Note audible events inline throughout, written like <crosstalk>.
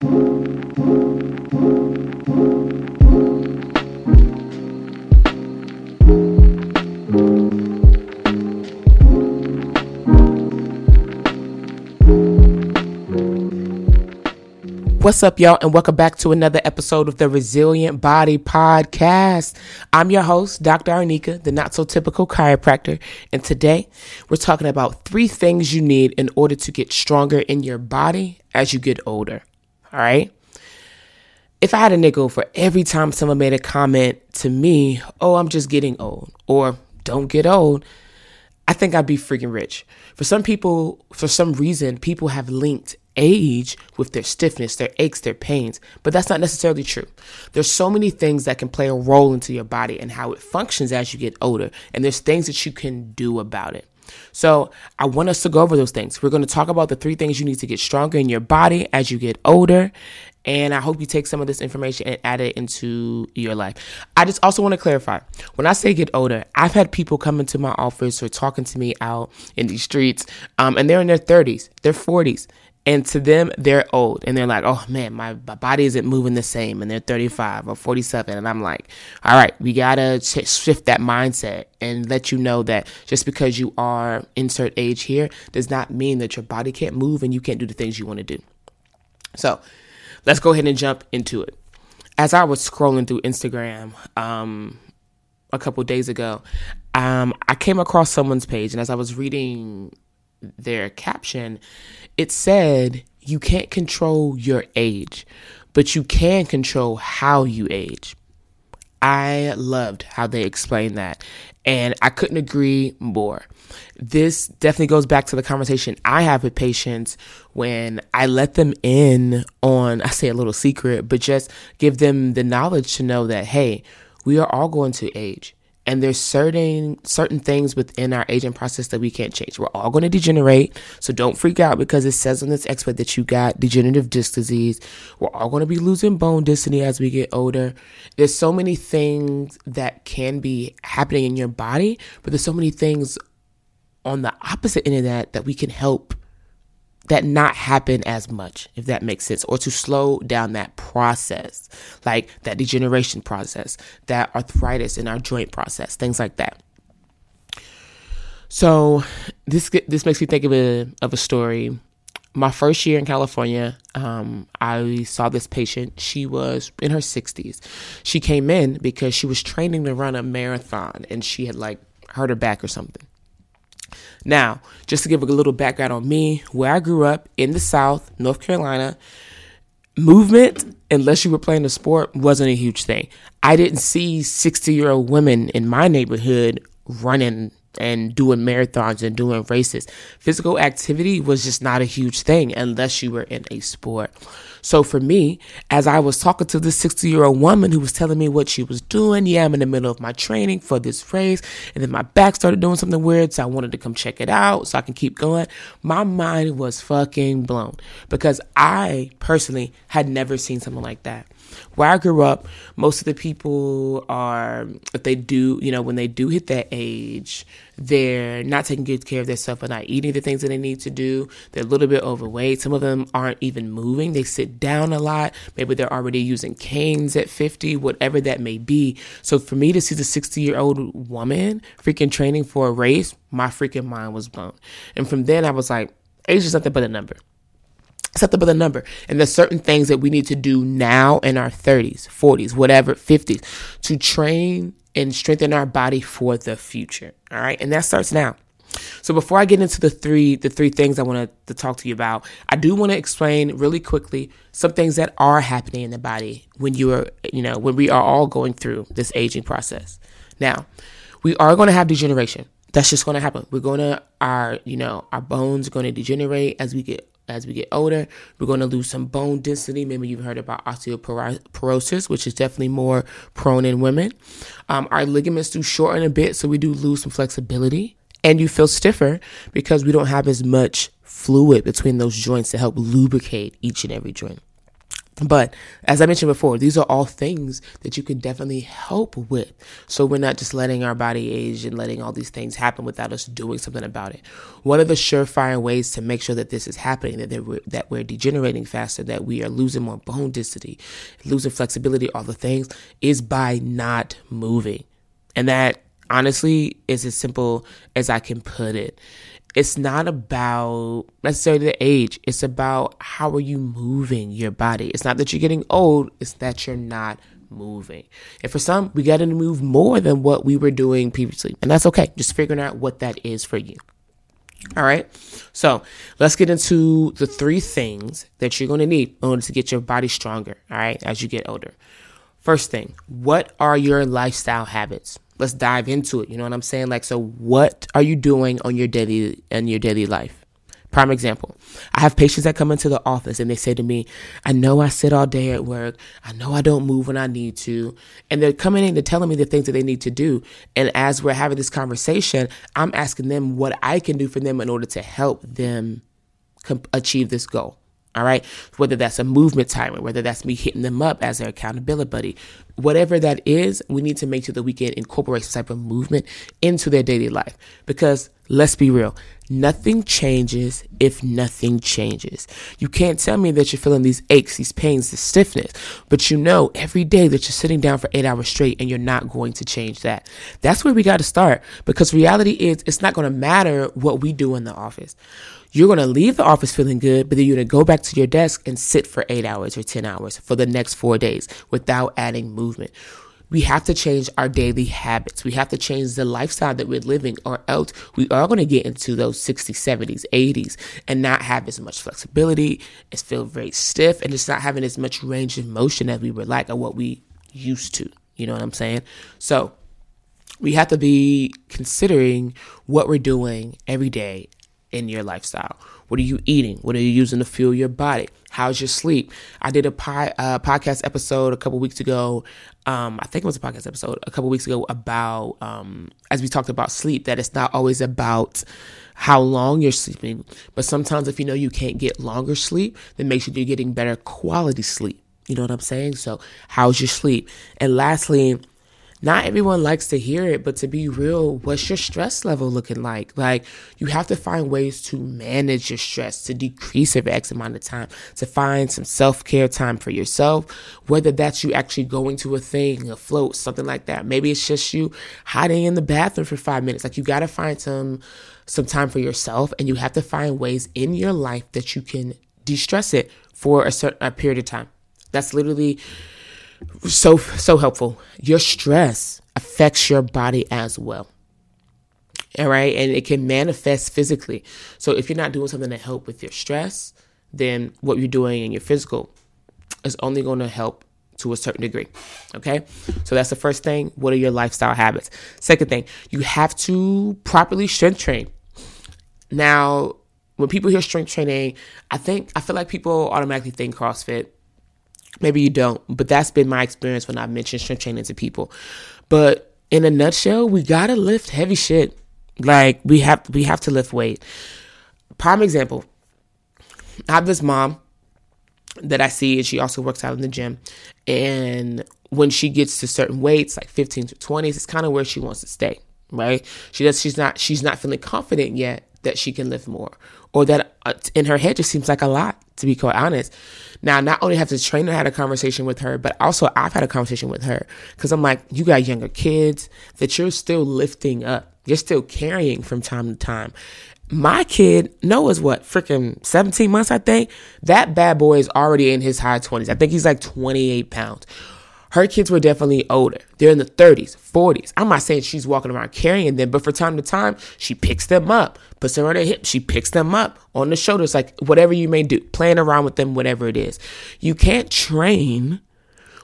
What's up, y'all, and welcome back to another episode of the Resilient Body Podcast. I'm your host, Dr. Arneka, the not so typical chiropractor, and today we're talking about three things you need in order to get stronger in your body as you get older. All right. If I had a nickel for every time someone made a comment to me, oh, I'm just getting old, or don't get old, I think I'd be freaking rich. For some people, for some reason, people have linked age with their stiffness, their aches, their pains, but that's not necessarily true. There's so many things that can play a role into your body and how it functions as you get older, and there's things that you can do about it. So, I want us to go over those things. We're going to talk about the three things you need to get stronger in your body as you get older. And I hope you take some of this information and add it into your life. I just also want to clarify when I say get older, I've had people come into my office or talking to me out in these streets, um, and they're in their 30s, their 40s, and to them, they're old and they're like, oh man, my, my body isn't moving the same. And they're 35 or 47. And I'm like, all right, we got to shift that mindset and let you know that just because you are insert age here does not mean that your body can't move and you can't do the things you want to do. So let's go ahead and jump into it. As I was scrolling through Instagram, um, a couple days ago, um, I came across someone's page, and as I was reading their caption, it said you can't control your age, but you can control how you age. I loved how they explained that, and I couldn't agree more. This definitely goes back to the conversation I have with patients when I let them in on, I say a little secret, but just give them the knowledge to know that, hey, we are all going to age and there's certain certain things within our aging process that we can't change. We're all going to degenerate, so don't freak out because it says on this expert that you got degenerative disc disease. We're all going to be losing bone density as we get older. There's so many things that can be happening in your body, but there's so many things on the opposite end of that that we can help that not happen as much, if that makes sense, or to slow down that process, like that degeneration process, that arthritis in our joint process, things like that. So this this makes me think of a of a story. My first year in California, um, I saw this patient. She was in her 60s. She came in because she was training to run a marathon, and she had like hurt her back or something. Now, just to give a little background on me, where I grew up in the South, North Carolina, movement, unless you were playing a sport, wasn't a huge thing. I didn't see 60 year old women in my neighborhood running and doing marathons and doing races. Physical activity was just not a huge thing unless you were in a sport. So for me, as I was talking to this 60 year old woman who was telling me what she was doing, yeah, I'm in the middle of my training for this race, and then my back started doing something weird, so I wanted to come check it out so I can keep going. My mind was fucking blown because I personally had never seen something like that where I grew up, most of the people are, if they do, you know, when they do hit that age, they're not taking good care of themselves and not eating the things that they need to do. They're a little bit overweight. Some of them aren't even moving. They sit down a lot. Maybe they're already using canes at 50, whatever that may be. So for me to see the 60 year old woman freaking training for a race, my freaking mind was blown. And from then I was like, age is nothing but a number acceptable the number. And there's certain things that we need to do now in our 30s, 40s, whatever, 50s to train and strengthen our body for the future. All right. And that starts now. So before I get into the three the three things I want to talk to you about, I do want to explain really quickly some things that are happening in the body when you are, you know, when we are all going through this aging process. Now, we are going to have degeneration. That's just going to happen. We're going to our, you know, our bones are going to degenerate as we get as we get older. We're going to lose some bone density. Maybe you've heard about osteoporosis, which is definitely more prone in women. Um, our ligaments do shorten a bit, so we do lose some flexibility. And you feel stiffer because we don't have as much fluid between those joints to help lubricate each and every joint. But as I mentioned before, these are all things that you can definitely help with. So we're not just letting our body age and letting all these things happen without us doing something about it. One of the surefire ways to make sure that this is happening, that we're, that we're degenerating faster, that we are losing more bone density, losing flexibility, all the things, is by not moving. And that honestly is as simple as I can put it it's not about necessarily the age. It's about how are you moving your body. It's not that you're getting old, it's that you're not moving. And for some, we got to move more than what we were doing previously. And that's okay. Just figuring out what that is for you. All right. So let's get into the three things that you're going to need in order to get your body stronger. All right. As you get older. First thing, what are your lifestyle habits? Let's dive into it. You know what I'm saying? Like, so what are you doing on your daily in your daily life? Prime example. I have patients that come into the office and they say to me, I know I sit all day at work. I know I don't move when I need to. And they're coming in and telling me the things that they need to do. And as we're having this conversation, I'm asking them what I can do for them in order to help them achieve this goal. All right. Whether that's a movement timer, whether that's me hitting them up as their accountability buddy, whatever that is, we need to make sure that we can incorporate some type of movement into their daily life. Because let's be real, nothing changes if nothing changes. You can't tell me that you're feeling these aches, these pains, this stiffness, but you know every day that you're sitting down for eight hours straight and you're not going to change that. That's where we got to start because reality is it's not going to matter what we do in the office. You're going to leave the office feeling good, but then you're going to go back to your desk and sit for eight hours or 10 hours for the next four days without adding movement. We have to change our daily habits. We have to change the lifestyle that we're living, or else we are going to get into those 60s, 70s, 80s and not have as much flexibility. It's feel very stiff and it's not having as much range of motion as we were like or what we used to. You know what I'm saying? So we have to be considering what we're doing every day in your lifestyle? What are you eating? What are you using to fuel your body? How's your sleep? I did a pi- uh, podcast episode a couple weeks ago. Um, I think it was a podcast episode a couple weeks ago about, um, as we talked about sleep, that it's not always about how long you're sleeping, but sometimes if you know you can't get longer sleep, then make sure you're getting better quality sleep. You know what I'm saying? So, how's your sleep? And lastly, not everyone likes to hear it, but to be real, what's your stress level looking like? Like, you have to find ways to manage your stress, to decrease it for X amount of time, to find some self care time for yourself, whether that's you actually going to a thing, a float, something like that. Maybe it's just you hiding in the bathroom for five minutes. Like, you got to find some, some time for yourself, and you have to find ways in your life that you can de stress it for a certain a period of time. That's literally so so helpful. Your stress affects your body as well. All right, and it can manifest physically. So if you're not doing something to help with your stress, then what you're doing in your physical is only going to help to a certain degree. Okay? So that's the first thing. What are your lifestyle habits? Second thing, you have to properly strength train. Now, when people hear strength training, I think I feel like people automatically think CrossFit Maybe you don't, but that's been my experience when I've mentioned strength training to people. But in a nutshell, we gotta lift heavy shit. Like we have we have to lift weight. Prime example. I have this mom that I see and she also works out in the gym. And when she gets to certain weights, like 15 to 20s, it's kind of where she wants to stay, right? She does she's not she's not feeling confident yet that she can lift more or that uh, in her head just seems like a lot to be quite honest. Now, not only have the trainer had a conversation with her, but also I've had a conversation with her because I'm like, you got younger kids that you're still lifting up. You're still carrying from time to time. My kid, Noah's what, freaking 17 months, I think. That bad boy is already in his high 20s. I think he's like 28 pounds. Her kids were definitely older. They're in the 30s, 40s. I'm not saying she's walking around carrying them, but for time to time, she picks them up, puts them on her hip, she picks them up on the shoulders, like whatever you may do, playing around with them, whatever it is. You can't train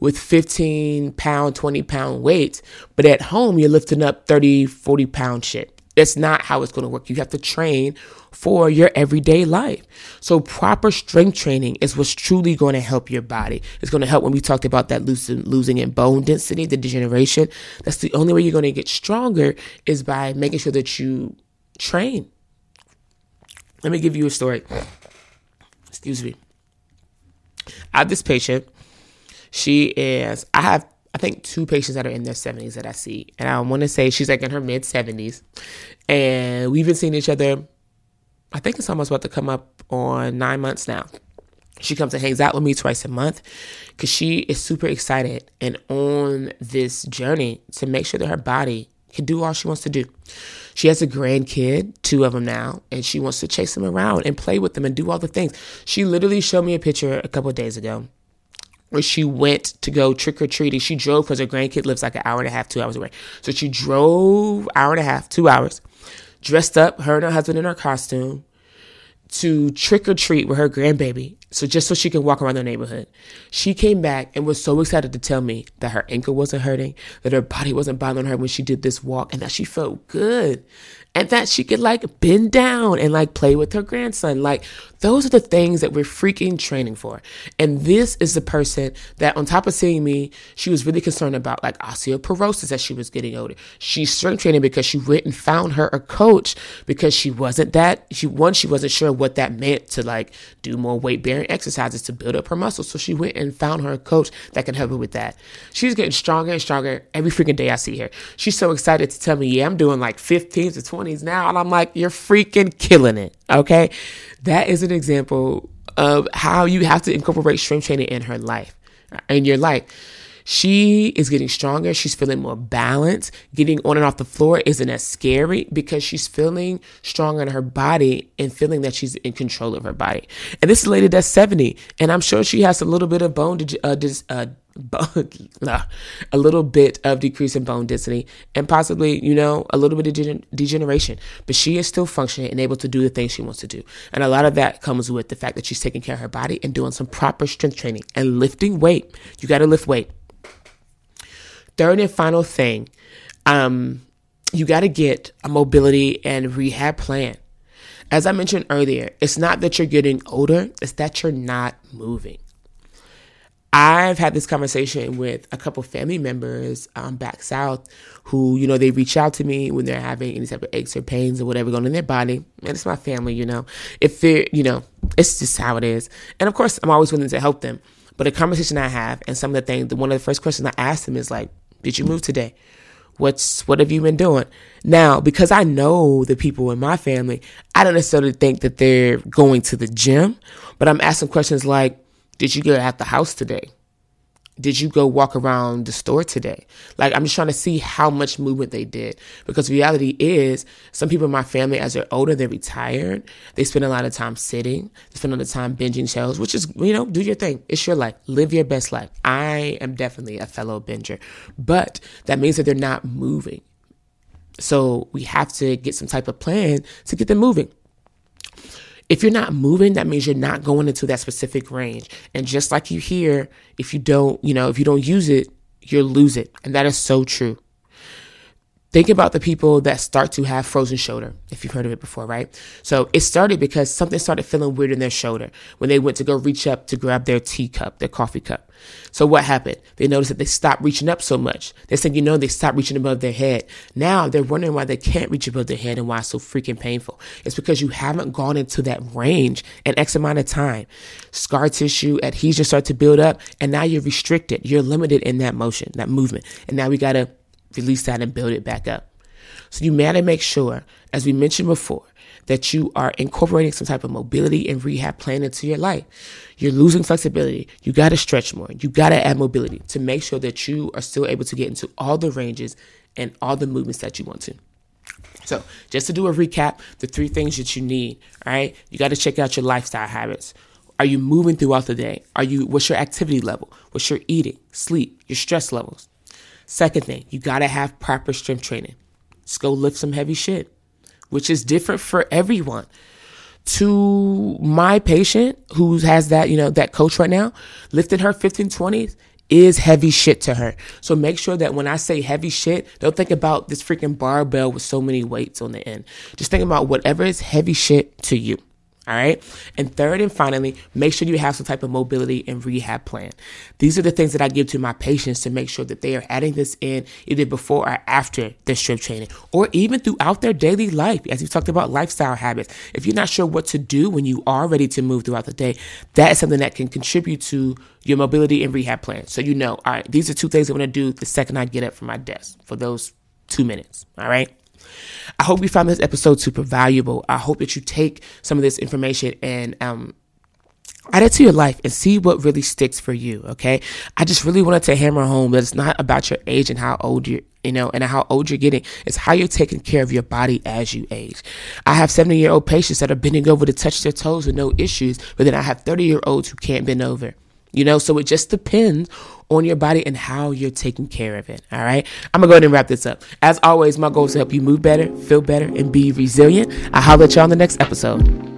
with 15 pound, 20 pound weights, but at home, you're lifting up 30, 40 pound shit. That's not how it's going to work. You have to train for your everyday life. So proper strength training is what's truly going to help your body. It's going to help when we talked about that losing, losing in bone density, the degeneration. That's the only way you're going to get stronger is by making sure that you train. Let me give you a story. Excuse me. I have this patient. She is, I have, I think, two patients that are in their 70s that I see. And I want to say she's like in her mid 70s. And we've been seeing each other, I think it's almost about to come up on nine months now. She comes and hangs out with me twice a month because she is super excited and on this journey to make sure that her body can do all she wants to do. She has a grandkid, two of them now, and she wants to chase them around and play with them and do all the things. She literally showed me a picture a couple days ago where she went to go trick or treating. She drove because her grandkid lives like an hour and a half, two hours away. So she drove hour and a half, two hours, dressed up, her and her husband in her costume, to trick or treat with her grandbaby. So just so she can walk around the neighborhood. She came back and was so excited to tell me that her ankle wasn't hurting, that her body wasn't bothering her when she did this walk, and that she felt good and that she could like bend down and like play with her grandson. Like those are the things that we're freaking training for. And this is the person that on top of seeing me, she was really concerned about like osteoporosis as she was getting older. She's strength training because she went and found her a coach because she wasn't that she one, she wasn't sure what that meant to like do more weight bearing exercises to build up her muscles. So she went and found her a coach that can help her with that. She's getting stronger and stronger every freaking day I see her. She's so excited to tell me, yeah, I'm doing like 15 to 20 20s now. And I'm like, you're freaking killing it. Okay. That is an example of how you have to incorporate strength training in her life, in your life. She is getting stronger. She's feeling more balanced. Getting on and off the floor isn't as scary because she's feeling stronger in her body and feeling that she's in control of her body. And this lady that's 70, and I'm sure she has a little bit of bone, uh, dis- uh, <laughs> a little bit of decrease in bone density and possibly, you know, a little bit of degeneration. But she is still functioning and able to do the things she wants to do. And a lot of that comes with the fact that she's taking care of her body and doing some proper strength training and lifting weight. You got to lift weight. Third and final thing, um, you got to get a mobility and rehab plan. As I mentioned earlier, it's not that you're getting older, it's that you're not moving. I've had this conversation with a couple family members um, back south who, you know, they reach out to me when they're having any type of aches or pains or whatever going in their body. And it's my family, you know. If they're, you know, it's just how it is. And of course, I'm always willing to help them. But a conversation I have and some of the things, one of the first questions I ask them is like, did you move today? What's what have you been doing? Now, because I know the people in my family, I don't necessarily think that they're going to the gym, but I'm asking questions like, did you get out the house today? Did you go walk around the store today? Like, I'm just trying to see how much movement they did. Because reality is, some people in my family, as they're older, they're retired. They spend a lot of time sitting. They spend a lot of time binging shows, which is, you know, do your thing. It's your life. Live your best life. I am definitely a fellow binger, but that means that they're not moving. So we have to get some type of plan to get them moving. If you're not moving, that means you're not going into that specific range. And just like you hear, if you don't, you know, if you don't use it, you'll lose it. And that is so true. Think about the people that start to have frozen shoulder, if you've heard of it before, right? So it started because something started feeling weird in their shoulder when they went to go reach up to grab their teacup, their coffee cup. So what happened? They noticed that they stopped reaching up so much. They said, you know, they stopped reaching above their head. Now they're wondering why they can't reach above their head and why it's so freaking painful. It's because you haven't gone into that range an X amount of time. Scar tissue, adhesion start to build up, and now you're restricted. You're limited in that motion, that movement. And now we gotta release that and build it back up. So you got to make sure, as we mentioned before, that you are incorporating some type of mobility and rehab plan into your life. You're losing flexibility. You got to stretch more. You got to add mobility to make sure that you are still able to get into all the ranges and all the movements that you want to. So, just to do a recap, the three things that you need, all right? You got to check out your lifestyle habits. Are you moving throughout the day? Are you what's your activity level? What's your eating, sleep, your stress levels? Second thing, you gotta have proper strength training. Let's go lift some heavy shit, which is different for everyone. To my patient who has that, you know, that coach right now, lifting her 1520s is heavy shit to her. So make sure that when I say heavy shit, don't think about this freaking barbell with so many weights on the end. Just think about whatever is heavy shit to you. All right. And third and finally, make sure you have some type of mobility and rehab plan. These are the things that I give to my patients to make sure that they are adding this in either before or after their strength training or even throughout their daily life. As we talked about lifestyle habits. If you're not sure what to do when you are ready to move throughout the day, that is something that can contribute to your mobility and rehab plan. So you know, all right, these are two things I'm going to do the second I get up from my desk for those two minutes. All right. I hope you found this episode super valuable. I hope that you take some of this information and um, add it to your life and see what really sticks for you. Okay. I just really wanted to hammer home that it's not about your age and how old you're, you know, and how old you're getting. It's how you're taking care of your body as you age. I have 70 year old patients that are bending over to touch their toes with no issues, but then I have 30 year olds who can't bend over. You know, so it just depends on your body and how you're taking care of it. All right. I'm going to go ahead and wrap this up. As always, my goal is to help you move better, feel better, and be resilient. I'll holler at y'all on the next episode.